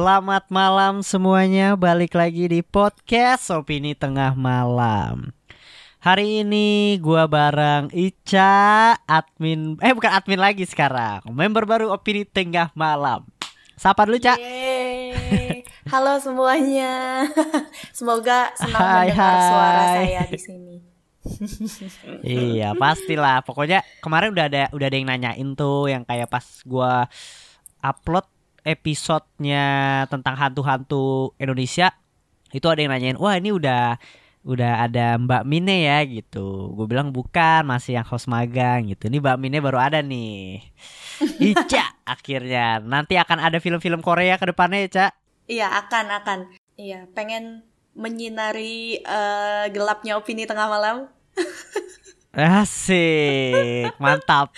Selamat malam semuanya, balik lagi di podcast Opini Tengah Malam. Hari ini gua bareng Ica, admin eh bukan admin lagi sekarang, member baru Opini Tengah Malam. Sapa dulu, Ca. Yeay. Halo semuanya. Semoga senang Hai, mendengar hai. suara saya di sini. iya, pastilah. Pokoknya kemarin udah ada udah ada yang nanyain tuh yang kayak pas gua upload episodenya tentang hantu-hantu Indonesia itu ada yang nanyain, "Wah, ini udah udah ada Mbak Mine ya?" gitu. Gue bilang bukan, masih yang host magang gitu. Ini Mbak Mine baru ada nih. Ica akhirnya. Nanti akan ada film-film Korea ke depannya ya, Ca. Iya, akan akan. Iya, pengen menyinari eh, gelapnya opini tengah malam. Asik, mantap.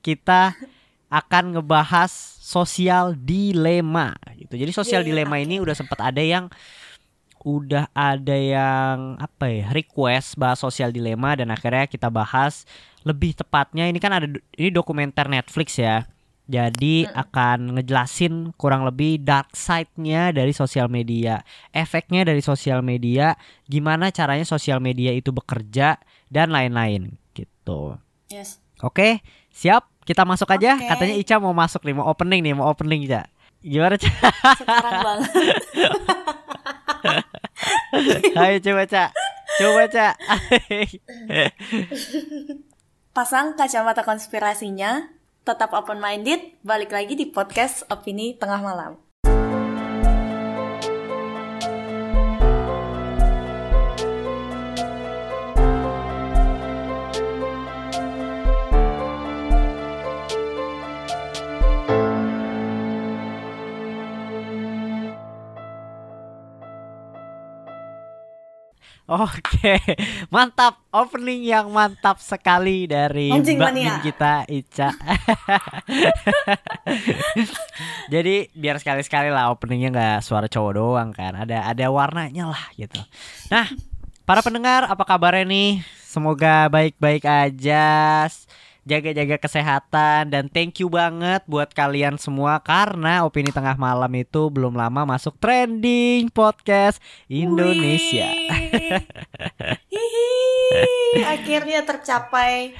Kita akan ngebahas sosial dilema gitu. Jadi sosial Yeay, dilema ini udah sempat ada yang udah ada yang apa ya request bahas sosial dilema dan akhirnya kita bahas lebih tepatnya ini kan ada ini dokumenter Netflix ya. Jadi akan ngejelasin kurang lebih dark side-nya dari sosial media, efeknya dari sosial media, gimana caranya sosial media itu bekerja dan lain-lain gitu. Yes. Oke, siap? Kita masuk aja. Oke. Katanya Ica mau masuk nih, mau opening nih, mau opening Ica. Gimana Ca? Sekarang banget. Ayo coba Ca. Coba Ca. Pasang kacamata konspirasinya, tetap open minded, balik lagi di podcast opini tengah malam. Oke, mantap. Opening yang mantap sekali dari Anjing Mbak mania. Min kita Ica. Jadi biar sekali-sekali lah openingnya nggak suara cowok doang kan. Ada ada warnanya lah gitu. Nah, para pendengar apa kabarnya nih? Semoga baik-baik aja. Jaga-jaga kesehatan dan thank you banget buat kalian semua karena opini tengah malam itu belum lama masuk trending podcast Indonesia. Hihi. Akhirnya tercapai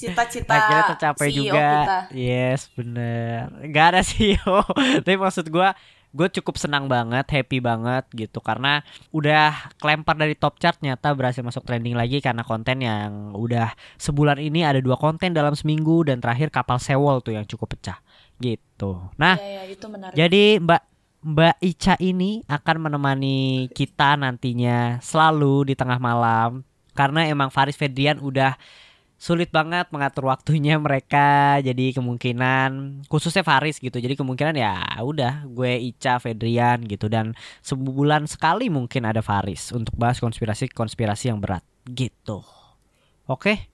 cita-cita akhirnya tercapai CEO juga kita. yes bener Gak ada CEO tapi maksud gua gue cukup senang banget happy banget gitu. Karena udah kelempar dari top chart nyata berhasil masuk trending lagi karena konten yang udah sebulan ini ada dua konten dalam seminggu dan terakhir kapal sewol tuh yang cukup pecah. Gitu. Nah Iya, iya, itu menarik. jadi Mbak Mbak Ica ini akan menemani kita nantinya selalu di tengah malam. Karena emang Faris Fedrian udah sulit banget mengatur waktunya mereka. Jadi kemungkinan khususnya Faris gitu. Jadi kemungkinan ya udah gue Ica Fedrian gitu. Dan sebulan sekali mungkin ada Faris untuk bahas konspirasi-konspirasi yang berat gitu. Oke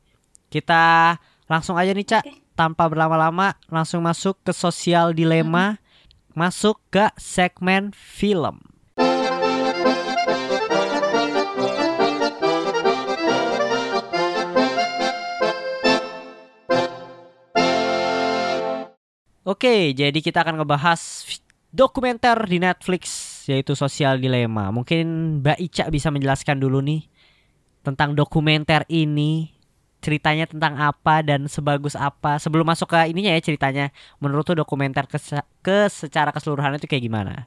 kita langsung aja nih Ca. Oke. tanpa berlama-lama langsung masuk ke sosial dilema. Masuk ke segmen film. Oke, jadi kita akan ngebahas dokumenter di Netflix yaitu Sosial Dilema. Mungkin Mbak Ica bisa menjelaskan dulu nih tentang dokumenter ini. Ceritanya tentang apa dan sebagus apa sebelum masuk ke ininya ya ceritanya. Menurut tuh dokumenter ke, ke secara keseluruhan itu kayak gimana?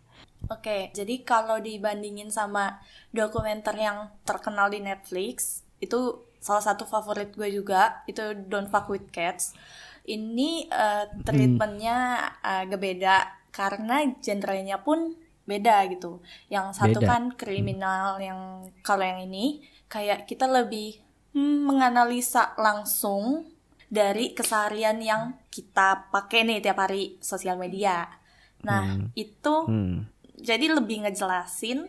Oke, jadi kalau dibandingin sama dokumenter yang terkenal di Netflix, itu salah satu favorit gue juga, itu Don't Fuck With Cats. Ini eh, treatmentnya agak beda karena genrenya pun beda gitu. Yang satu Beda. kan kriminal, yang kalau yang ini kayak kita lebih hmm, menganalisa langsung dari keseharian yang kita pakai nih tiap hari sosial media. Nah, Hmm. itu Hmm. jadi lebih ngejelasin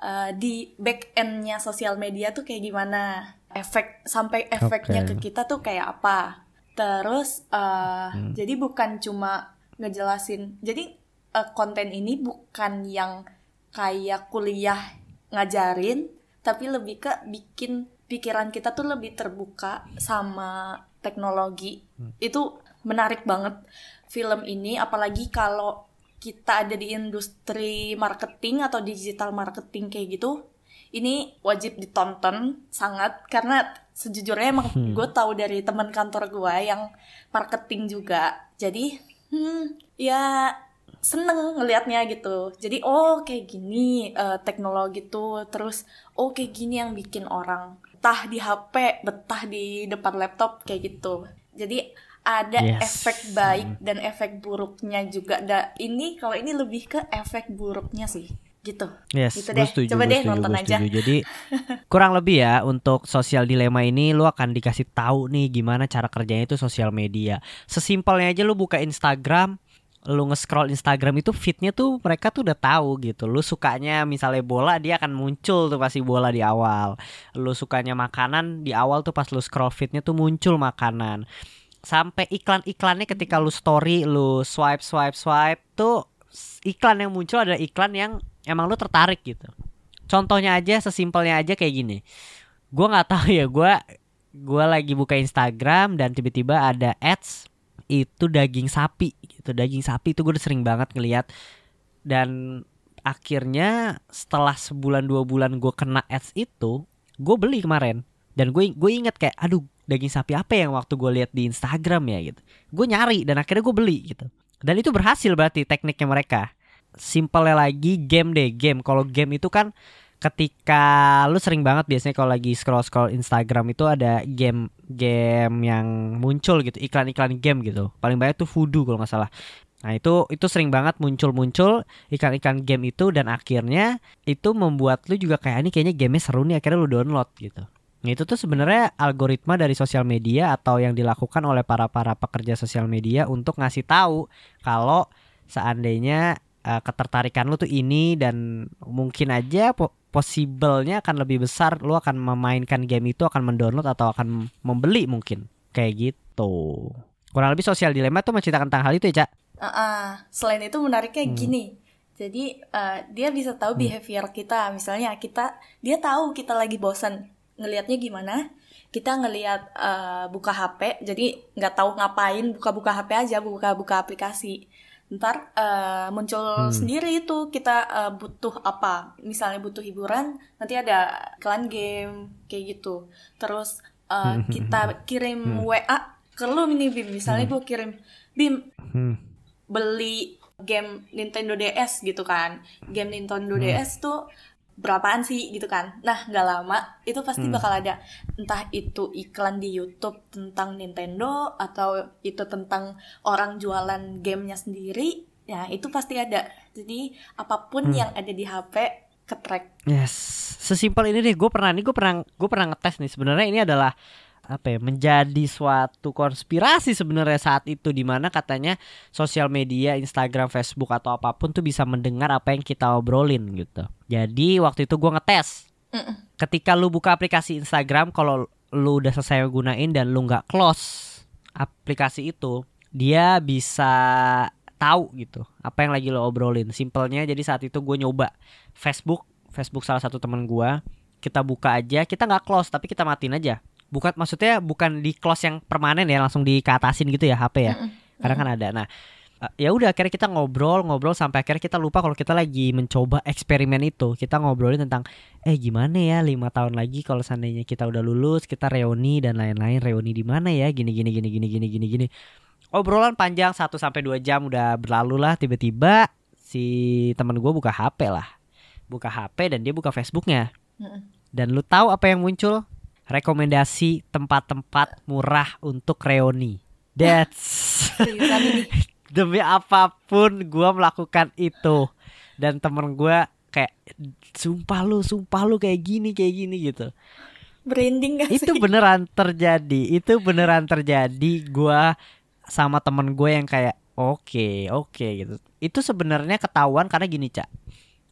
uh, di back endnya sosial media tuh kayak gimana efek sampai efeknya Oke. ke kita tuh kayak apa terus uh, jadi bukan cuma ngejelasin jadi uh, konten ini bukan yang kayak kuliah ngajarin tapi lebih ke bikin pikiran kita tuh lebih terbuka sama teknologi. Itu menarik banget film ini apalagi kalau kita ada di industri marketing atau digital marketing kayak gitu ini wajib ditonton sangat karena sejujurnya emang hmm. gue tahu dari teman kantor gue yang marketing juga. Jadi hmm, ya seneng ngelihatnya gitu. Jadi oh kayak gini uh, teknologi tuh terus oh kayak gini yang bikin orang betah di HP betah di depan laptop kayak gitu. Jadi ada yes. efek baik dan efek buruknya juga. Da ini kalau ini lebih ke efek buruknya sih gitu. Yes, gitu deh. Setuju, Coba deh setuju, nonton aja. Jadi kurang lebih ya untuk sosial dilema ini lu akan dikasih tahu nih gimana cara kerjanya itu sosial media. Sesimpelnya aja lu buka Instagram, lu nge-scroll Instagram itu fitnya tuh mereka tuh udah tahu gitu. Lu sukanya misalnya bola dia akan muncul tuh pasti bola di awal. Lu sukanya makanan di awal tuh pas lu scroll fitnya tuh muncul makanan. Sampai iklan-iklannya ketika lu story, lu swipe swipe swipe tuh iklan yang muncul adalah iklan yang emang lu tertarik gitu. Contohnya aja sesimpelnya aja kayak gini. Gue nggak tahu ya gue gue lagi buka Instagram dan tiba-tiba ada ads itu daging sapi gitu. Daging sapi itu gue udah sering banget ngeliat. Dan akhirnya setelah sebulan dua bulan gue kena ads itu gue beli kemarin. Dan gue gue inget kayak aduh daging sapi apa yang waktu gue lihat di Instagram ya? gitu. Gue nyari dan akhirnya gue beli gitu dan itu berhasil berarti tekniknya mereka. Simpelnya lagi game deh game. Kalau game itu kan ketika lu sering banget biasanya kalau lagi scroll scroll Instagram itu ada game game yang muncul gitu iklan-iklan game gitu. Paling banyak tuh voodoo kalau nggak salah. Nah itu itu sering banget muncul-muncul iklan-iklan game itu dan akhirnya itu membuat lu juga kayak ini kayaknya game seru nih akhirnya lu download gitu itu tuh sebenarnya algoritma dari sosial media atau yang dilakukan oleh para para pekerja sosial media untuk ngasih tahu kalau seandainya uh, ketertarikan lu tuh ini dan mungkin aja po possible-nya akan lebih besar lu akan memainkan game itu akan mendownload atau akan membeli mungkin. Kayak gitu. Kurang lebih sosial dilema tuh menceritakan tentang hal itu ya cak uh, uh, selain itu menariknya hmm. gini. Jadi uh, dia bisa tahu hmm. behavior kita. Misalnya kita dia tahu kita lagi bosan ngelihatnya gimana kita ngelihat uh, buka HP jadi nggak tahu ngapain buka-buka HP aja buka-buka aplikasi ntar uh, muncul hmm. sendiri itu kita uh, butuh apa misalnya butuh hiburan nanti ada klan game kayak gitu terus uh, kita kirim hmm. WA ke lu ini Bim misalnya hmm. gue kirim Bim hmm. beli game Nintendo DS gitu kan game Nintendo hmm. DS tuh berapaan sih gitu kan. Nah nggak lama itu pasti hmm. bakal ada. Entah itu iklan di YouTube tentang Nintendo atau itu tentang orang jualan gamenya sendiri ya itu pasti ada. Jadi apa pun hmm. yang ada di HP ketrek. Yes. Sesimpel ini deh gue pernah nih gue pernah gue pernah ngetes nih. Sebenarnya ini adalah apa ya menjadi suatu konspirasi sebenarnya saat itu di mana katanya sosial media Instagram Facebook atau apa pun tuh bisa mendengar apa yang kita obrolin gitu. Jadi waktu itu gue ngetes. Ketika lu buka aplikasi Instagram kalau lu udah selesai gunain dan lu nggak close aplikasi itu dia bisa tahu gitu apa yang lagi lo obrolin. Simpelnya jadi saat itu gue nyoba Facebook. Facebook salah satu teman gue kita buka aja kita nggak close tapi kita matiin aja bukan maksudnya bukan di close yang permanen ya langsung dikatasin gitu ya HP ya? Mm -mm. kadang kan ada. Nah uh, ya udah akhirnya kita ngobrol ngobrol sampai akhirnya kita lupa kalau kita lagi mencoba eksperimen itu. Kita ngobrolin tentang eh gimana ya lima tahun lagi kalau seandainya kita udah lulus kita reuni dan lain-lain reuni di mana ya? Gini gini gini gini gini gini gini. Obrolan panjang 1 sampai dua jam udah berlalu lah tiba-tiba si teman gue buka HP lah. Buka HP dan dia buka Facebooknya. Dan lu tahu apa yang muncul rekomendasi tempat-tempat murah untuk reuni. That's demi apa pun gue melakukan itu. Dan temen gue kayak sumpah lu sumpah lu kayak gini kayak gini gitu. Branding gak sih? itu beneran terjadi. Itu beneran terjadi gue sama temen gue yang kayak oke okay, oke okay, gitu. Itu sebenarnya ketahuan karena gini cak.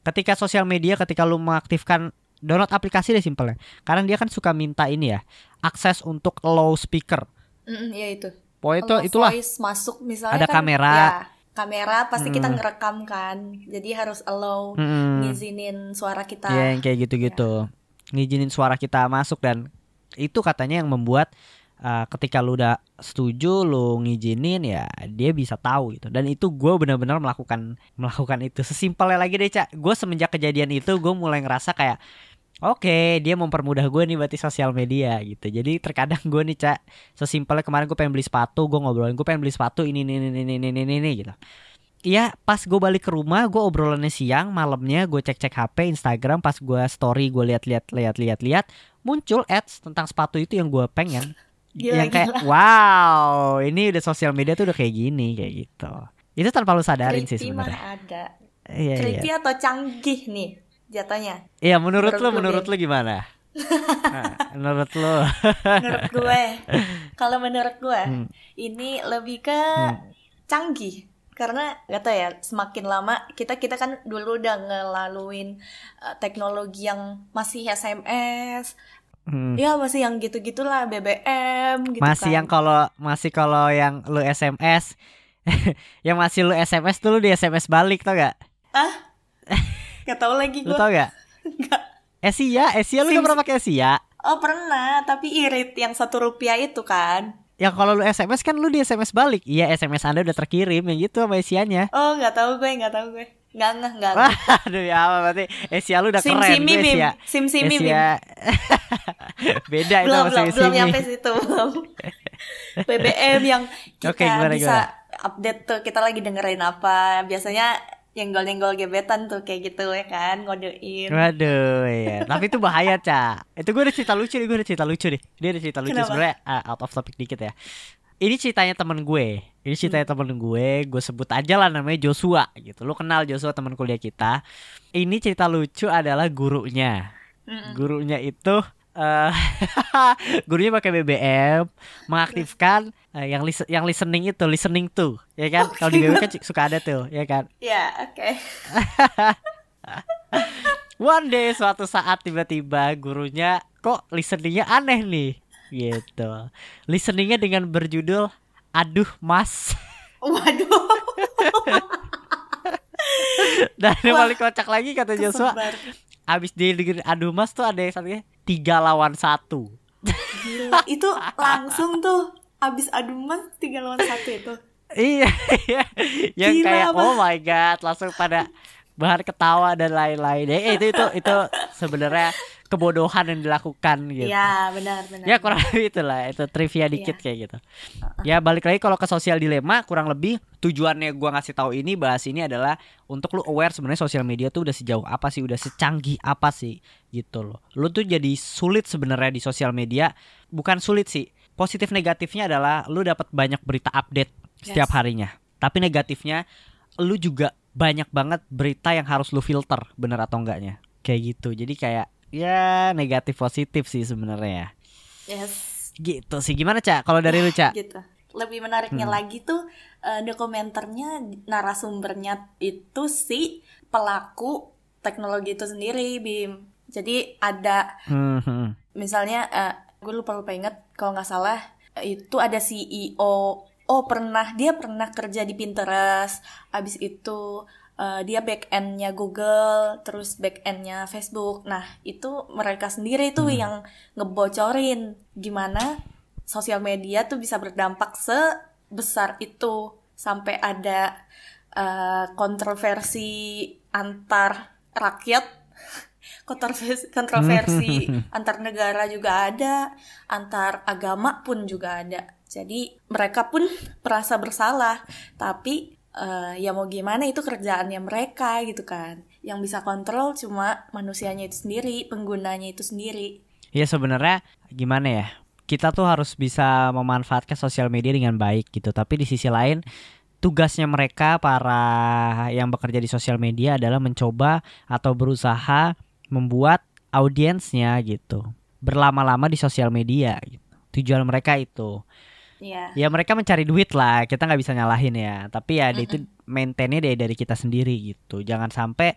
Ketika sosial media ketika lu mengaktifkan download aplikasi deh simpelnya. Karena dia kan suka minta ini ya akses untuk low speaker. Mm, ya itu. Pokoknya itu itulah. voice masuk misalnya ada kan, kamera. ya, kamera pasti hmm. kita ngerekam kan. Jadi harus allow hmm. ngizinin suara kita. Ya yang kayak gitu-gitu. Ya. ngizinin suara kita masuk dan itu katanya yang membuat uh, ketika lu udah setuju lu ngizinin ya dia bisa tahu gitu. Dan itu gue benar-benar melakukan melakukan itu. Sesimpelnya lagi deh cak. Gue semenjak kejadian itu gue mulai ngerasa kayak Oke, dia mempermudah gue nih berarti sosial media gitu. Jadi terkadang gue nih cak, sesimpelnya kemarin gue pengen beli sepatu, gue ngobrolin gue pengen beli sepatu ini ini ini ini ini ini, ini gitu. Iya, pas gue balik ke rumah, gue obrolannya siang, malamnya gue cek-cek HP, Instagram, pas gue story, gue lihat-lihat, lihat-lihat, lihat, muncul ads tentang sepatu itu yang gue pengen. Gila, yang kayak, gila. wow, ini udah sosial media tuh udah kayak gini, kayak gitu. Itu tanpa lu sadarin sih Creepy mah sebenarnya. ada. Iya, iya. Creepy atau canggih nih jatuhnya. Iya, menurut, Menurut lu, menurut lu gimana? Nah, menurut lu? Menurut gue, kalau menurut gue, Hmm. ini lebih ke canggih. Karena gak tau ya, semakin lama kita kita kan dulu udah ngelaluin uh, teknologi yang masih SMS, Hmm. ya masih yang gitu-gitulah BBM gitu masih kan. yang kalau masih kalau yang lu SMS yang masih lu SMS tuh lu di SMS balik tau gak? Gak tau lagi Lu gue. tau gak? Nggak. Esia, Esia lu gak pernah pakai Esia? Oh pernah, tapi irit yang satu rupiah itu kan. Yang kalau lu SMS kan lu di SMS balik. Iya, SMS Anda udah terkirim yang gitu sama Esianya. Oh nggak tahu gue, nggak tahu gue. Nggak nggak nggak. Aduh ya apa berarti Esia lu udah Sim keren simi gue Esia. sim simi. Esia. Beda itu belum sama belum belum nyampe situ belum. BBM yang kita Oke, gimana, bisa gimana? update tuh kita lagi dengerin apa. Biasanya yenggol-yenggol gebetan tuh kayak gitu ya kan ngodein. Waduh, iya. Tapi itu bahaya, Ca. Itu gue ada cerita lucu nih, gue ada cerita lucu nih. Dia ada cerita lucu sebenarnya uh, out of topic dikit ya. Ini ceritanya temen gue. Ini ceritanya temen gue. Gue sebut aja lah namanya Joshua gitu. Lu kenal Joshua teman kuliah kita. Ini cerita lucu adalah gurunya. Mm-mm. Gurunya itu eh gurunya pakai BBM mengaktifkan eh, yang lis- yang listening itu listening to ya kan kalau di BBM kan suka ada tuh ya kan Ya oke. One day suatu saat tiba-tiba gurunya kok listeningnya aneh nih gitu. Listeningnya dengan berjudul Aduh Mas. Waduh. Dan yang paling kocak lagi kata Joshua, kesebar. Abis dia dengerin Aduh Mas tuh ada yang satunya tiga lawan satu. Gila, itu langsung tuh abis adu mas tiga lawan satu itu. Iya, iya. yang Gila, kayak Bang. oh my god langsung pada bahan ketawa dan lain-lain. Eh, itu itu itu sebenarnya kebodohan yang dilakukan gitu. Iya benar benar. Ya kurang lebih itulah itu trivia dikit kayak gitu. Ya balik lagi kalau ke sosial dilema kurang lebih tujuannya gua ngasih tahu ini bahas ini adalah untuk lu aware sebenarnya sosial media tuh udah sejauh apa sih, udah secanggih apa sih gitu loh. Lu tuh jadi sulit sebenarnya di sosial media, bukan sulit sih. Positif negatifnya adalah lu dapat banyak berita update setiap Yes. harinya. Tapi negatifnya lu juga banyak banget berita yang harus lu filter bener atau enggaknya. Kayak gitu. Jadi kayak ya negatif positif sih sebenarnya ya. Yes. Gitu sih. Gimana, Cak? Kalau dari lu, Cak? gitu. Lebih menariknya Hmm. lagi tuh eh, dokumenternya narasumbernya itu si pelaku teknologi itu sendiri, Bim. Jadi ada Hmm, misalnya eh, gue lupa lupa inget kalau nggak salah itu ada CEO. Oh pernah dia pernah kerja di Pinterest. Abis itu eh, dia back endnya Google, terus back endnya Facebook. Nah itu mereka sendiri tuh yang ngebocorin gimana sosial media tuh bisa berdampak sebesar itu. Sampai ada eh, kontroversi antar rakyat kontroversi kontroversi antar negara juga ada antar agama pun juga ada. Jadi mereka pun merasa bersalah. Tapi eh, ya mau gimana itu kerjaannya mereka gitu kan yang bisa kontrol cuma manusianya itu sendiri penggunanya itu sendiri Ya sebenarnya gimana ya? Kita tuh harus bisa memanfaatkan sosial media dengan baik gitu. Tapi di sisi lain tugasnya mereka para yang bekerja di sosial media adalah mencoba atau berusaha membuat audiensnya gitu berlama-lama di sosial media gitu. Tujuan mereka itu. Ya Ya mereka mencari duit lah, kita nggak bisa nyalahin ya. Tapi ya itu maintainnya dari dari kita sendiri gitu. Jangan sampai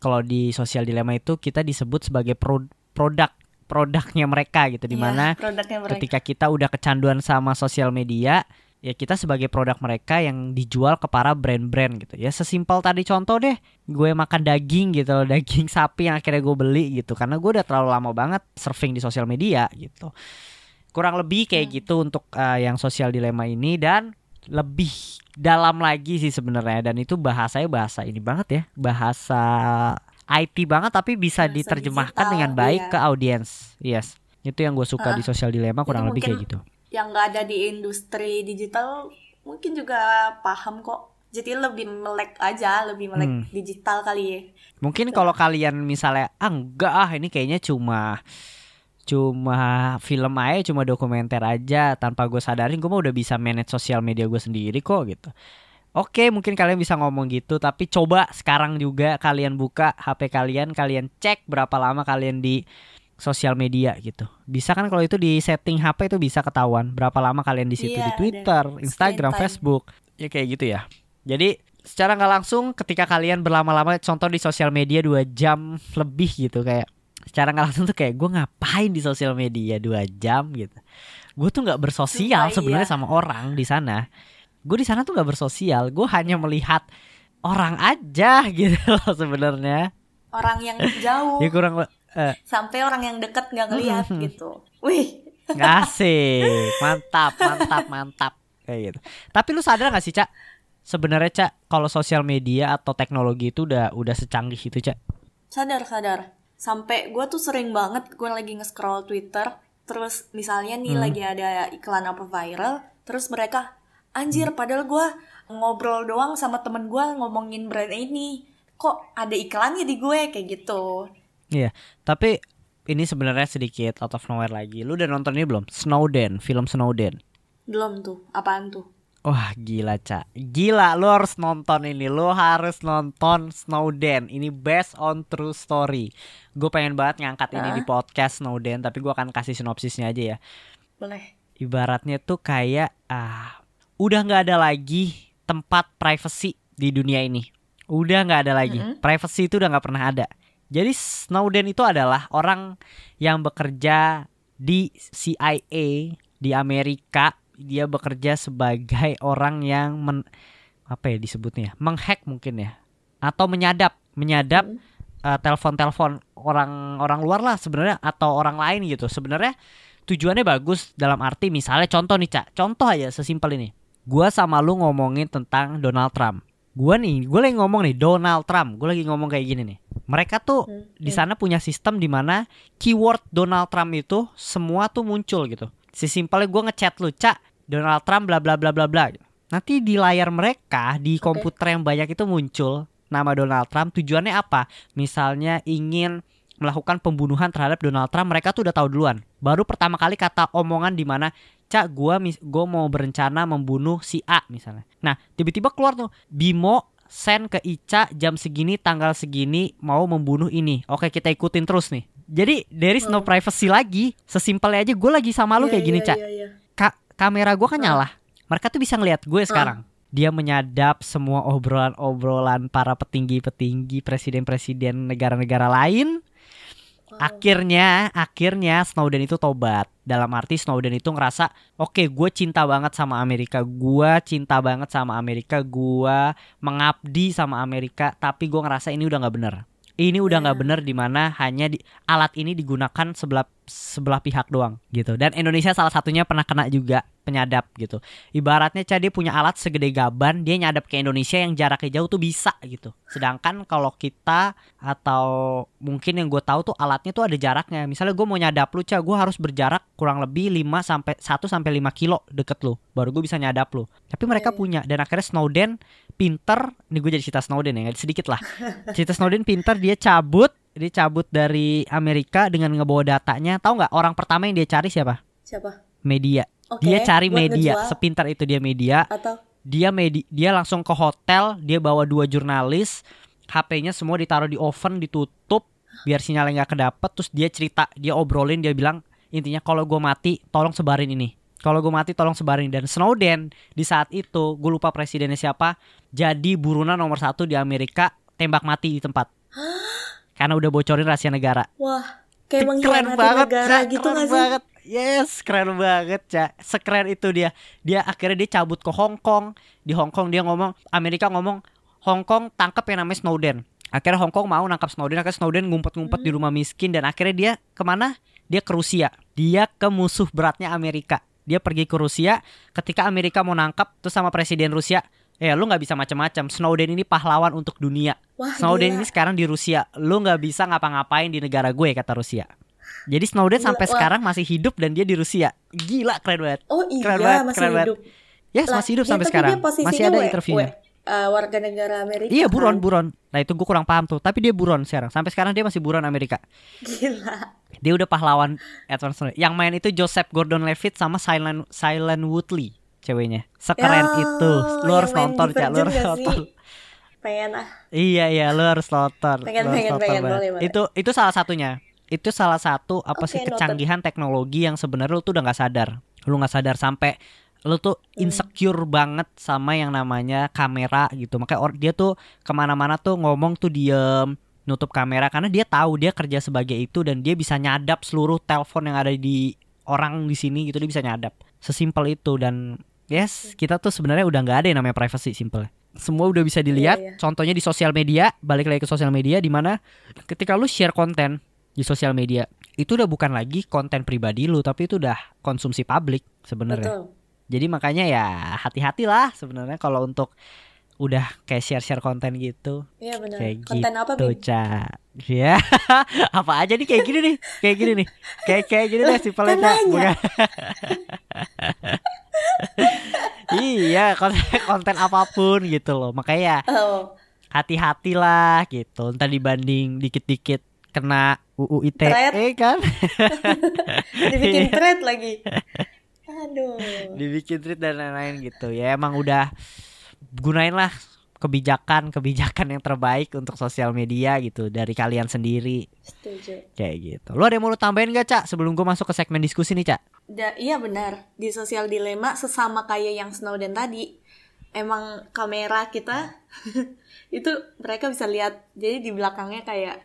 kalau di sosial dilema itu kita disebut sebagai pro- produk produknya mereka gitu. Iya, di mana mereka. ketika kita udah kecanduan sama sosial media ya kita sebagai produk mereka yang dijual ke para brand-brand gitu. Ya sesimpel tadi contoh deh gue makan daging gitu loh, daging sapi yang akhirnya gue beli gitu. Karena gue udah terlalu lama banget surfing di sosial media gitu kurang lebih kayak gitu untuk uh, yang sosial dilema ini dan lebih dalam lagi sih sebenarnya. Dan itu bahasanya bahasa ini banget ya bahasa IT banget tapi bisa Bahasa diterjemahkan digital, dengan baik iya. ke audiens. Yes itu yang gue suka Ah, di sosial dilema kurang lebih kayak gitu. yang nggak ada di industri digital mungkin juga paham kok. Jadi lebih melek aja lebih melek Hmm. digital kali ya. Mungkin kalau kalian misalnya ah enggak ah ini kayaknya cuma cuma film aja cuma dokumenter aja tanpa gue sadarin gue mah udah bisa manage sosial media gue sendiri kok gitu. Oke mungkin kalian bisa ngomong gitu tapi coba sekarang juga kalian buka HP kalian kalian cek berapa lama kalian di sosial media gitu. Bisa kan kalau itu di setting HP itu bisa ketahuan berapa lama kalian di situ Iya, di Twitter, Instagram. Facebook. Ya kayak gitu ya. Jadi secara nggak langsung ketika kalian berlama-lama contoh di sosial media dua jam lebih gitu kayak secara nggak langsung tuh kayak gue ngapain di sosial media dua jam gitu. Gue tuh nggak bersosial sebenarnya iya. sama orang di sana. Gue di sana tuh nggak bersosial. Gue hanya melihat orang aja gitu loh sebenarnya. orang yang jauh Ya kurang eh, sampai orang yang deket nggak ngelihat gitu wih Asik, mantap, mantap, mantap kayak gitu. Tapi lu sadar gak sih cak? Sebenarnya cak, kalau sosial media atau teknologi itu udah udah secanggih itu cak. sadar sadar sampai gue tuh sering banget gue lagi nge-scroll Twitter terus misalnya nih Hmm. lagi ada iklan apa viral terus mereka anjir Hmm. padahal gue ngobrol doang sama temen gue ngomongin brand ini kok ada iklannya di gue kayak gitu Iya. Tapi ini sebenarnya sedikit out of nowhere lagi. Lu udah nonton ini belum? Snowden, film Snowden. belum tuh apaan tuh Wah gila cak Gila lu harus nonton ini. Lu harus nonton Snowden. Ini based on true story. Gue pengen banget ngangkat ini Hah? di podcast Snowden Tapi gue akan kasih sinopsisnya aja ya. Boleh. Ibaratnya tuh kayak ah udah nggak ada lagi tempat privacy di dunia ini. Udah nggak ada lagi. Mm-mm. privacy itu udah nggak pernah ada. Jadi Snowden itu adalah orang yang bekerja di CIA di Amerika dia bekerja sebagai orang yang men, apa ya disebutnya menghack mungkin ya? Atau menyadap menyadap Mm. eh, telepon-telepon orang-orang luar lah sebenarnya atau orang lain gitu. Sebenarnya tujuannya bagus dalam arti misalnya contoh nih cak. Contoh aja sesimpel ini. Gua sama lu ngomongin tentang Donald Trump. Gua nih gue lagi ngomong nih Donald Trump. Gue lagi ngomong kayak gini nih. Mereka tuh Hmm, di hmm. sana punya sistem di mana keyword Donald Trump itu semua tuh muncul gitu. Sesimpelnya gue ngechat lu cak Donald Trump bla bla bla bla bla. Nanti di layar mereka di komputer yang banyak itu muncul nama Donald Trump tujuannya apa? Misalnya ingin melakukan pembunuhan terhadap Donald Trump mereka tuh udah tahu duluan. Baru pertama kali kata omongan di mana cak gua mis gua mau berencana membunuh si A misalnya. Nah tiba-tiba keluar tuh Bimo send ke Ica jam segini tanggal segini mau membunuh ini. Oke kita ikutin terus nih. Jadi there is no Oh. privacy lagi. Sesimpelnya aja gue lagi sama lu Iya, kayak gini iya, cak. iya, iya. Kamera gua kan nyala mereka tuh bisa ngeliat gue sekarang dia menyadap semua obrolan-obrolan para petinggi-petinggi presiden-presiden negara-negara lain. Akhirnya, akhirnya Snowden itu tobat. Dalam arti Snowden itu ngerasa, oke, gue cinta banget sama Amerika, gue cinta banget sama Amerika, gue mengabdi sama Amerika, tapi gue ngerasa ini udah nggak bener. Ini udah nggak Ya. bener di mana hanya di, alat ini digunakan sebelah sebelah pihak doang gitu. Dan Indonesia salah satunya pernah kena juga penyadap gitu. Ibaratnya Ca, dia punya alat segede gaban, dia nyadap ke Indonesia yang jaraknya jauh tuh bisa gitu. Sedangkan kalau kita atau mungkin yang gue tahu tuh alatnya tuh ada jaraknya. Misalnya gue mau nyadap lu, Ca, gue harus berjarak kurang lebih 5 sampai 1 sampai 5 kilo deket lu, baru gue bisa nyadap lu. Tapi mereka Iya. punya dan akhirnya Snowden pinter, ini gue jadi cerita Snowden ya, sedikit lah. cerita Snowden pinter dia cabut, dia cabut dari Amerika dengan ngebawa datanya. Tahu nggak orang pertama yang dia cari siapa? siapa Media. Oke, dia cari media, ngejual sepintar itu dia media. atau Dia medi dia langsung ke hotel, dia bawa dua jurnalis, HP-nya semua ditaruh di oven, ditutup biar sinyalnya nggak kedapet. Terus dia cerita, dia obrolin, dia bilang intinya kalau gue mati, tolong sebarin ini. Kalau gue mati tolong sebarin dan Snowden di saat itu gue lupa presidennya siapa jadi burunan nomor satu di Amerika tembak mati di tempat karena udah bocorin rahasia negara wah kayak keren banget negara Cak. gitu keren banget yes keren banget cak sekeren itu dia dia akhirnya dia cabut ke Hong Kong di Hong Kong dia ngomong Amerika ngomong Hong Kong tangkap yang namanya Snowden akhirnya Hong Kong mau nangkap Snowden akhirnya Snowden ngumpet-ngumpet di Hmm. rumah miskin dan akhirnya dia ke mana dia ke Rusia. Dia ke musuh beratnya Amerika. Dia pergi ke Rusia ketika Amerika mau nangkap terus sama presiden Rusia. Ya lu nggak bisa macam-macam. Snowden ini pahlawan untuk dunia. Wah, Snowden gila. ini sekarang di Rusia. Lu nggak bisa ngapa-ngapain di negara gue kata Rusia. Jadi Snowden Gila, sampai wah. sekarang masih hidup dan dia di Rusia. Gila keren banget. Oh iya Keren banget, masih keren banget. hidup. Yes, Lah, masih hidup sampai tapi sekarang. Masih ada interviewnya. Eh, warga negara Amerika. Iya buron kan? buron. Nah itu gue kurang paham tuh. Tapi dia buron sekarang. Sampai sekarang dia masih buron Amerika. Gila. Dia udah pahlawan Edward Snowden. Yang main itu Joseph Gordon-Levitt sama Silent Silent Woodley ceweknya. Sekeren Ya, itu. Lu harus nonton, Cak. Lu harus nonton. Pengen ah. Iya iya, lu harus nonton. Pengen, Lu pengen, nonton pengen. Boleh, boleh. Itu itu salah satunya. Itu salah satu apa Oke, sih noted. kecanggihan teknologi yang sebenarnya lu tuh udah nggak sadar. Lu nggak sadar sampai lu tuh Hmm. insecure banget sama yang namanya kamera gitu. Makanya or- dia tuh ke mana-mana tuh ngomong tuh diem nutup kamera karena dia tahu dia kerja sebagai itu dan dia bisa nyadap seluruh telepon yang ada di orang di sini gitu dia bisa nyadap. Sesimpel itu dan yes kita tuh sebenarnya udah nggak ada yang namanya privacy simple. Semua udah bisa dilihat. Iya, iya. Contohnya di sosial media, balik lagi ke sosial media di mana ketika lu share konten di sosial media itu udah bukan lagi konten pribadi lu tapi itu udah konsumsi publik sebenarnya. Jadi makanya ya hati-hatilah sebenarnya kalau untuk udah kayak share-share konten gitu. Iya benar. Kayak Konten apa gitu, Bim? Ca. Ya. apa aja nih kayak gini nih. Kayak gini nih. Kayak kayak gini deh Ca. nanya. Bukan. iya, konten, konten apa pun gitu loh. Makanya ya Oh, hati-hatilah gitu. Ntar dibanding dikit-dikit kena UU ITE Thread. kan. dibikin Iya. thread lagi. Aduh. dibikin tweet dan lain-lain gitu ya emang udah gunain lah kebijakan-kebijakan yang terbaik untuk sosial media gitu dari kalian sendiri Setuju. kayak gitu lo ada yang mau lu tambahin gak cak sebelum gue masuk ke segmen diskusi nih cak Da, iya benar. Di sosial dilema sesama kayak yang Snowden tadi. Emang kamera kita itu mereka bisa lihat. Jadi di belakangnya kayak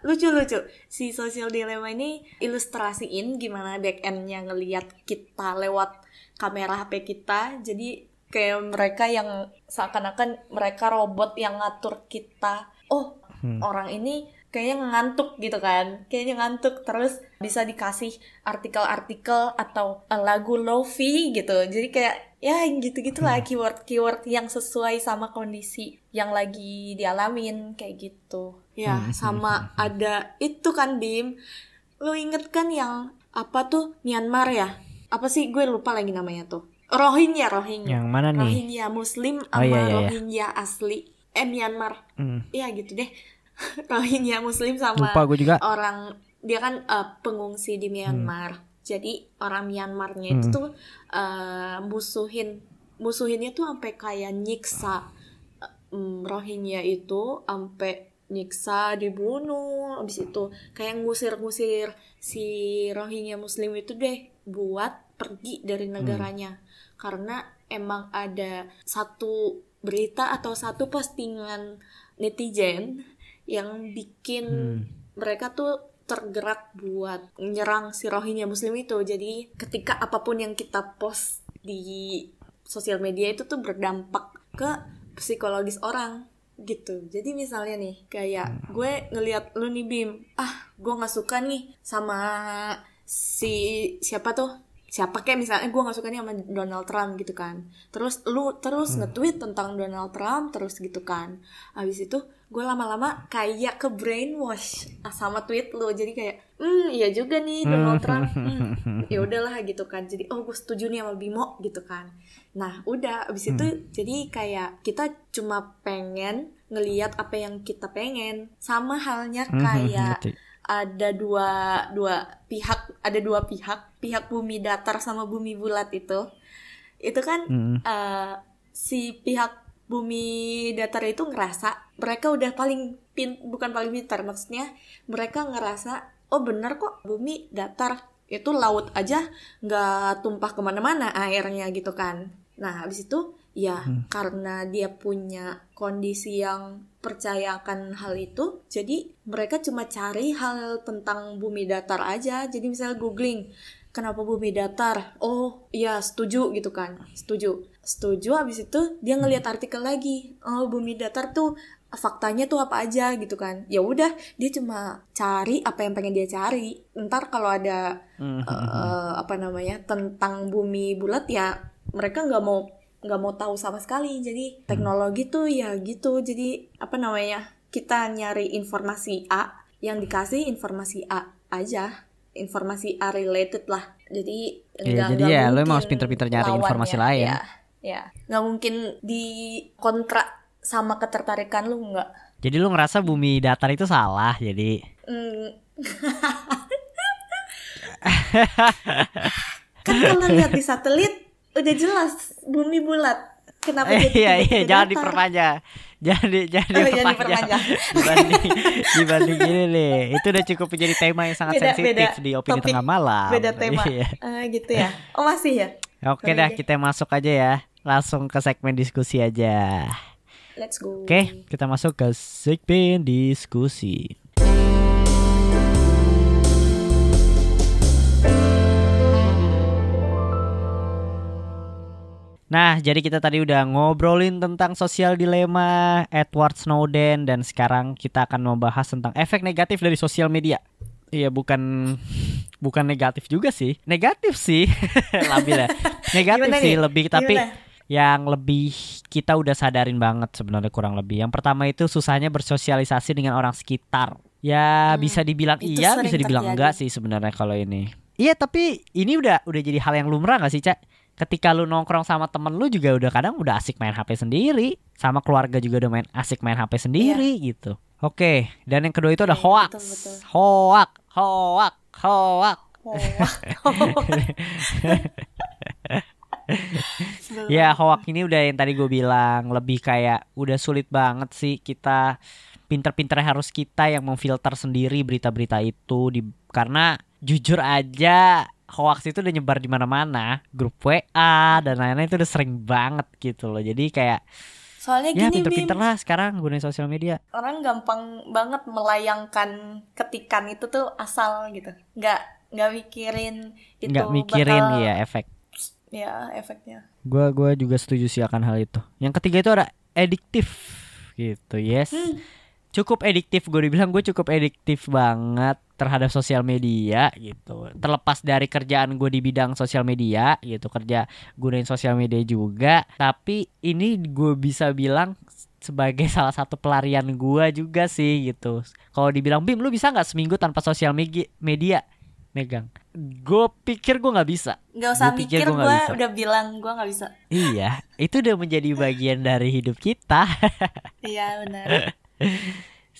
lucu-lucu. Si sosial dilema ini ilustrasiin gimana back endnya ngelihat kita lewat kamera HP kita. Jadi kayak mereka yang seakan-akan mereka robot yang ngatur kita. Oh, Hmm. orang ini kayaknya ngantuk gitu kan. Kayaknya ngantuk. Terus bisa dikasih artikel-artikel atau eh, lagu lofi gitu. Jadi kayak ya gitu gitulah keyword keyword yang sesuai sama kondisi yang lagi dialamin kayak gitu. Ya Hmm, sama ada itu kan Bim. Lo inget kan yang apa tuh Myanmar ya? Apa sih? Gue lupa lagi namanya tuh Rohingya Rohingya. Yang mana nih? Rohingya Muslim Oh, sama iya, iya, iya. Rohingya asli. Eh Myanmar. Hmm, Iya gitu deh. Rohingya Muslim sama lupa gue juga. orang dia kan eh, pengungsi di Myanmar. Jadi orang Myanmarnya itu Hmm. tuh eh, musuhin musuhinnya tuh sampai kayak nyiksa mm, Rohingya itu sampai nyiksa dibunuh habis itu. Kayak ngusir-ngusir si Rohingya Muslim itu deh buat pergi dari negaranya karena emang ada satu berita atau satu postingan netizen yang bikin Hmm. mereka tuh tergerak buat nyerang si Rohingya Muslim itu. Jadi ketika apa pun yang kita post di sosial media itu tuh berdampak ke psikologis orang gitu. Jadi misalnya nih kayak gue ngelihat lu nih Bim, ah gue nggak suka nih sama si siapa tuh siapa kayak misalnya gue nggak suka nih sama Donald Trump gitu kan. Terus lu terus nge-tweet tentang Donald Trump terus gitu kan. Habis itu gue lama-lama kayak ke brainwash sama tweet lu. Jadi kayak hmm iya juga nih Donald Trump. Hmm, ya udahlah gitu kan. Jadi oh gue setuju nih sama Bimo gitu kan. Nah udah. Abis itu jadi kayak kita cuma pengen ngeliat apa yang kita pengen. Sama halnya Hmm, kayak ngerti. Ada dua dua pihak ada dua pihak pihak bumi datar sama bumi bulat itu. Itu kan Hmm. eh, si pihak bumi datar itu ngerasa mereka udah paling pin bukan paling pintar maksudnya mereka ngerasa oh bener kok bumi datar. Itu laut aja nggak tumpah ke mana-mana airnya gitu kan. Nah habis itu ya karena dia punya kondisi yang percaya akan hal itu jadi mereka cuma cari hal tentang bumi datar aja. Jadi misalnya googling kenapa bumi datar? Oh iya setuju gitu kan. Setuju. Setuju habis itu dia ngelihat artikel lagi. Oh bumi datar tuh faktanya tuh apa aja gitu kan. Ya udah dia cuma cari apa yang pengen dia cari. Ntar kalau ada Hmm, eh, apa namanya tentang bumi bulat ya mereka nggak mau nggak mau tahu sama sekali. Jadi teknologi tuh ya gitu. Jadi apa namanya kita nyari informasi A yang dikasih informasi A aja. Informasi A related lah. Jadi Iya, nggak- jadi ya, lo emang harus pinter-pinter nyari lawannya. informasi lain. ya ya nggak mungkin di kontrak sama ketertarikan lu nggak. Jadi lu ngerasa bumi datar itu salah jadi? Hmm. kan kalau lihat di satelit udah jelas bumi bulat. Kenapa Eh, jadi iya iya jangan datar? diperpanjang. Jangan di, jangan Oh, jangan diperpanjang. diperpanjang. dibanding dibanding ini nih. Itu udah cukup menjadi tema yang sangat Beda- sensitif beda di opini topik, tengah malam. Beda tema. Iya. Ah, gitu ya. Oh masih ya. Oke Sorry dah deh. kita masuk aja ya. Langsung ke segmen diskusi aja. Let's go. Oke, kita masuk ke segmen diskusi. Nah, jadi kita tadi udah ngobrolin tentang sosial dilema Edward Snowden dan sekarang kita akan membahas tentang efek negatif dari sosial media. Iya, bukan bukan negatif juga sih. Negatif sih. Labil ya. Negatif Gimana sih nih? lebih tapi Gimana? yang lebih kita udah sadarin banget sebenarnya kurang lebih. Yang pertama itu susahnya bersosialisasi dengan orang sekitar. Ya Hmm, bisa dibilang iya, bisa dibilang terjadi. enggak sih sebenarnya kalau ini. Iya tapi ini udah udah jadi hal yang lumrah gak sih Cak? Ketika lu nongkrong sama temen lu juga udah kadang udah asik main HP sendiri, sama keluarga juga udah main asik main HP sendiri gitu. Oke, dan yang kedua itu ada Iya, hoax. betul, betul. Hoax, hoax, hoax. Sebelum- Ya hoax ini udah yang tadi gue bilang lebih kayak udah sulit banget sih kita pinter-pinter harus kita yang memfilter sendiri berita-berita itu di karena jujur aja hoax itu udah nyebar di mana-mana grup WA dan lain-lain itu udah sering banget gitu loh jadi kayak Soalnya ya gini pinter-pinter Bim, lah sekarang gunain sosial media orang gampang banget melayangkan ketikan itu tuh asal gitu. Nggak nggak mikirin itu nggak mikirin bakal, ya efek ya efeknya. gua gua juga setuju sih akan hal itu yang ketiga itu ada ediktif gitu yes Hmm. Cukup ediktif gue dibilang gue cukup ediktif banget terhadap sosial media gitu. Terlepas dari kerjaan gue di bidang sosial media gitu kerja gunain sosial media juga tapi ini gue bisa bilang sebagai salah satu pelarian gue juga sih gitu. Kalau dibilang bim lu bisa nggak seminggu tanpa sosial media? Megang. Gue pikir gue nggak bisa. Nggak usah Gua pikir mikir, gue udah bilang gue nggak bisa. iya itu udah menjadi bagian dari hidup kita. Iya benar.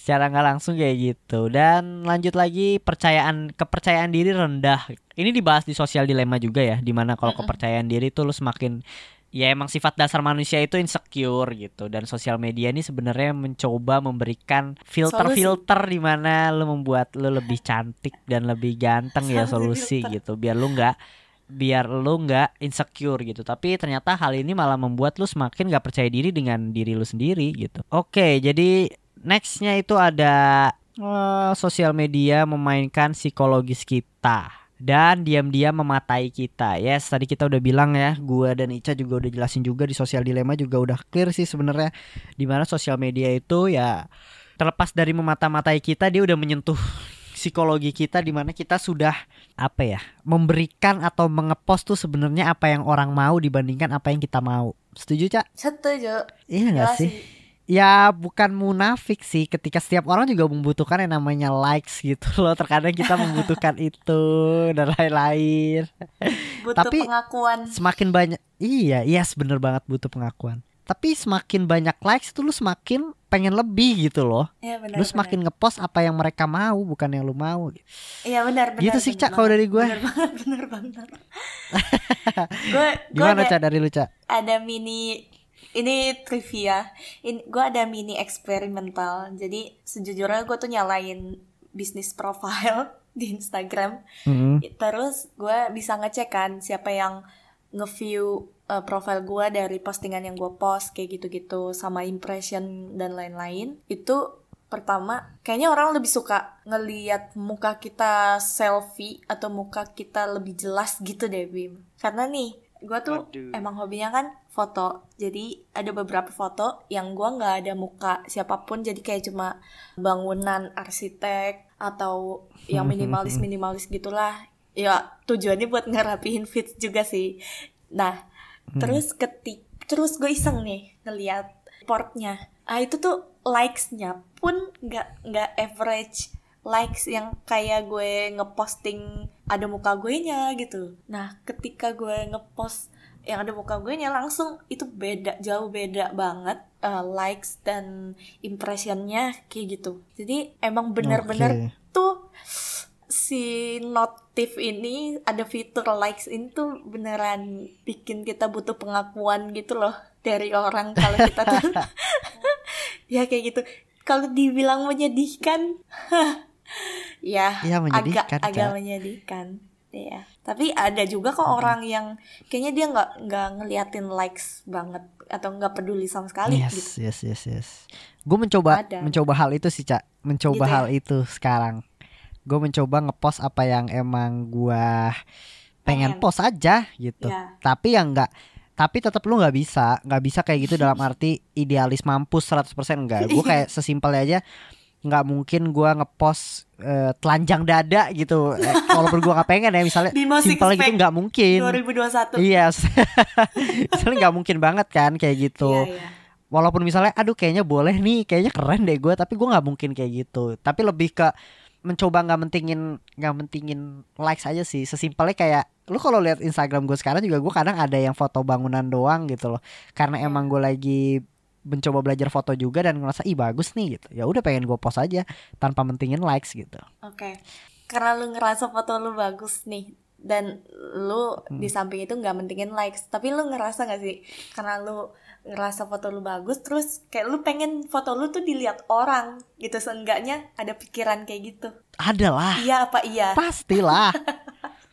secara nggak langsung kayak gitu. Dan lanjut lagi percayaan kepercayaan diri rendah. Ini dibahas di sosial dilema juga ya di mana kalau kepercayaan diri tuh lu semakin ya emang sifat dasar manusia itu insecure gitu. Dan sosial media ini sebenarnya mencoba memberikan filter-filter di mana lu membuat lu lebih cantik dan lebih ganteng ya Solusi solusi filter. gitu. Biar lu nggak biar lu nggak insecure gitu. Tapi ternyata hal ini malah membuat lu semakin nggak percaya diri dengan diri lu sendiri gitu. Oke jadi nextnya itu ada eh, sosial media memainkan psikologis kita dan diam-diam mematai kita. Yes, tadi kita udah bilang ya, gua dan Ica juga udah jelasin juga di sosial dilema juga udah clear sih sebenarnya di mana sosial media itu ya terlepas dari memata-matai kita dia udah menyentuh psikologi kita di mana kita sudah apa ya memberikan atau mengepost tuh sebenarnya apa yang orang mau dibandingkan apa yang kita mau setuju cak Setuju. iya nggak sih ya bukan munafik sih ketika setiap orang juga membutuhkan yang namanya likes gitu loh terkadang kita membutuhkan itu dan lain-lain Butuh Tapi- pengakuan. semakin banyak iya yes bener banget butuh pengakuan tapi semakin banyak likes itu lu semakin pengen lebih gitu loh Iya benar. lu semakin ngepost apa yang mereka mau bukan yang lu mau Iya benar benar. Gitu sih, Cak, kalau dari gue. Benar banget benar banget. gue gimana cak dari lu cak ada mini ini trivia. Ini gue ada mini eksperimental. Jadi sejujurnya gue tuh nyalain bisnis profile di Instagram. Mm-mm. Terus gue bisa ngecek kan siapa yang nge-view uh, profile gue dari postingan yang gue post kayak gitu-gitu sama impression dan lain-lain. Itu pertama kayaknya orang lebih suka ngeliat muka kita selfie atau muka kita lebih jelas gitu deh Bim. Karena nih gue tuh Aduh. emang hobinya kan foto. Jadi ada beberapa foto yang gua nggak ada muka siapa pun. Jadi kayak cuma bangunan arsitek atau yang minimalis minimalis gitulah. Ya tujuannya buat ngerapihin fit juga sih. Nah terus ketik terus gue iseng nih ngeliat portnya. Ah itu tuh likes-nya pun nggak nggak average likes yang kayak gue ngeposting ada muka gue nya gitu. Nah, ketika gue ngepost yang ada muka gue nya langsung itu beda jauh beda banget uh, likes dan impressionnya kayak gitu. Jadi emang bener-bener tuh si notif ini ada fitur likes ini tuh beneran bikin kita butuh pengakuan gitu loh dari orang kalau kita tuh. Ya kayak gitu. Kalau dibilang menyedihkan ya, Ya, menyedihkan, agak agak menyedihkan ya tapi ada juga kok orang yang kayaknya dia nggak nggak ngeliatin likes banget atau nggak peduli sama sekali Yes, gitu yes, yes, yes. Gue mencoba Ada. mencoba hal itu sih, Cak. Mencoba Gitu ya? hal itu sekarang. Gue mencoba ngepost apa yang emang gua pengen Pengen. post aja gitu. Ya. Tapi yang enggak tapi tetap lu nggak bisa, nggak bisa kayak gitu dalam arti idealis mampus 100% enggak. Gue kayak sesimpel aja nggak mungkin gua ngepost eh, telanjang dada gitu. Eh, Walaupun gua nggak pengen ya misalnya simpel gitu nggak mungkin. 2021 Iya, misalnya nggak mungkin banget kan kayak gitu Iya, iya. walaupun misalnya aduh kayaknya boleh nih kayaknya keren deh gue tapi gue nggak mungkin kayak gitu tapi lebih ke mencoba nggak mentingin nggak mentingin likes aja sih sesimpelnya kayak lu kalau lihat Instagram gue sekarang juga gue kadang ada yang foto bangunan doang gitu loh karena emang gue lagi mencoba belajar foto juga dan ngerasa ih bagus nih gitu ya udah pengen gue post aja tanpa mentingin likes gitu Oke. Karena lu ngerasa foto lu bagus nih dan lu Hmm. di samping itu nggak mentingin likes, tapi lu ngerasa gak sih karena lu ngerasa foto lu bagus terus kayak lu pengen foto lu tuh dilihat orang gitu seenggaknya ada pikiran kayak gitu. ada lah Iya apa iya? pastilah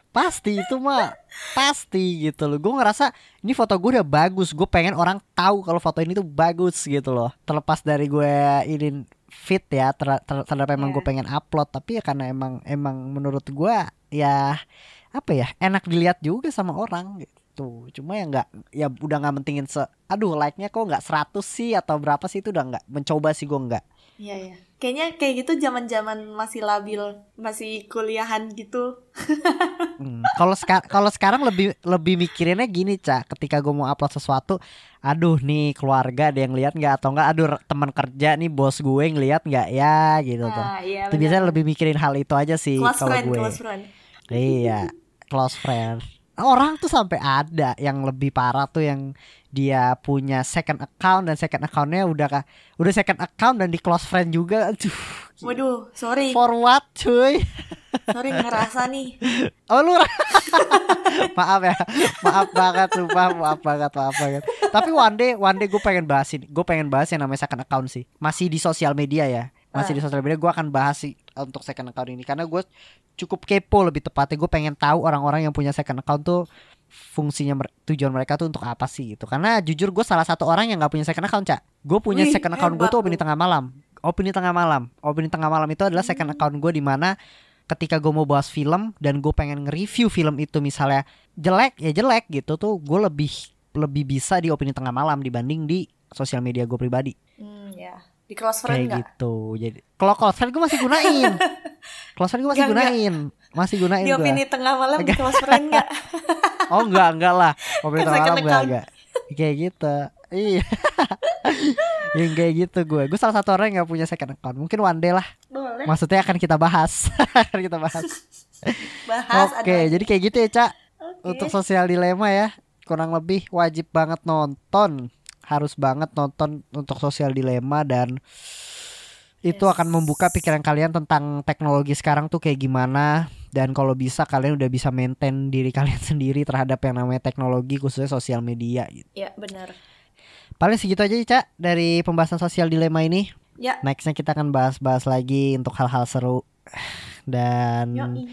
pasti itu mah pasti gitu loh. Gue ngerasa ini foto gue udah bagus gue pengen orang tahu kalau foto ini tuh bagus gitu loh. Terlepas dari gue ini fit ya ter ter- terhadap emang Iya. gue pengen upload tapi ya karena emang emang menurut gue ya apa ya enak dilihat juga sama orang gitu. Cuma ya nggak ya udah nggak mentingin se aduh like nya kok nggak 100 sih atau berapa sih itu udah nggak mencoba sih gue nggak Iya iya. Kayaknya kayak gitu zaman-zaman masih labil, masih kuliahan gitu. Hmm, Kalau seka- kalau sekarang lebih lebih mikirinnya gini cak, ketika gue mau upload sesuatu, aduh nih keluarga ada yang lihat nggak atau nggak, aduh teman kerja nih bos gue ngeliat nggak ya gitu tuh. Nah, iya. Itu biasanya lebih mikirin hal itu aja sih kalau gue. close friend. Iya, close friend. Orang tuh sampai ada yang lebih parah tuh yang dia punya second account dan second accountnya udah kah, udah second account dan di close friend juga. Aduh, Waduh, sorry, for what cuy? sorry ngerasa nih. Oh lu maaf ya. Maaf banget sumpah maaf banget maaf banget. Tapi one day one day gue pengen bahas ini. Gue pengen bahas yang namanya second account sih. Masih di sosial media ya. Masih di sosial media gue akan bahas sih untuk second account ini. Karena gue cukup kepo lebih tepatnya. Gue pengen tahu orang-orang yang punya second account tuh fungsinya tujuan mereka tuh untuk apa sih gitu. Karena jujur gue salah satu orang yang nggak punya second account cak gue punya Wih, second account gue tuh opini tengah malam. Opini tengah malam. Opini tengah malam itu adalah second account gue di mana ketika gue mau bahas film dan gue pengen nge-review film itu misalnya jelek ya jelek gitu tuh gue lebih lebih bisa di opini tengah malam dibanding di sosial media gue pribadi. Hmm, ya. Di close friend kayak nggak? gitu. Jadi kalau close friend gue masih gunain. Close friend gue masih nggak. gunain masih gunain Di opini tengah malam di close friend nggak? oh enggak enggak lah opini tengah Second malam enggak enggak kayak gitu iya yang kayak gitu gue gue salah satu orang yang gak punya second account mungkin one day lah Boleh. maksudnya akan kita bahas akan kita bahas Bahas Oke, ada. jadi kayak gitu ya, Cak. Oke. Untuk sosial dilema ya, kurang lebih wajib banget nonton. Harus banget nonton untuk sosial dilema dan itu Yes. akan membuka pikiran kalian tentang teknologi sekarang tuh kayak gimana dan kalau bisa kalian udah bisa maintain diri kalian sendiri terhadap yang namanya teknologi khususnya sosial media gitu. Ya, benar. Paling segitu aja Cak dari pembahasan sosial dilema ini. Ya. Nextnya kita akan bahas-bahas lagi untuk hal-hal seru dan Yoi.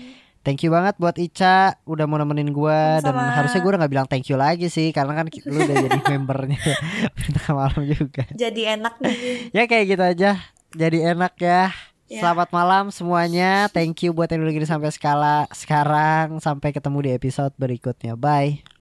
Thank you banget buat Ica udah mau nemenin gua dan harusnya gua udah nggak bilang thank you lagi sih karena kan lu udah jadi membernya tengah malam juga. Jadi enak nih. Ya kayak gitu aja. Jadi enak ya. Ya. Selamat malam semuanya. Thank you buat yang udah gini sampai skala sekarang. Sampai ketemu di episode berikutnya. Bye.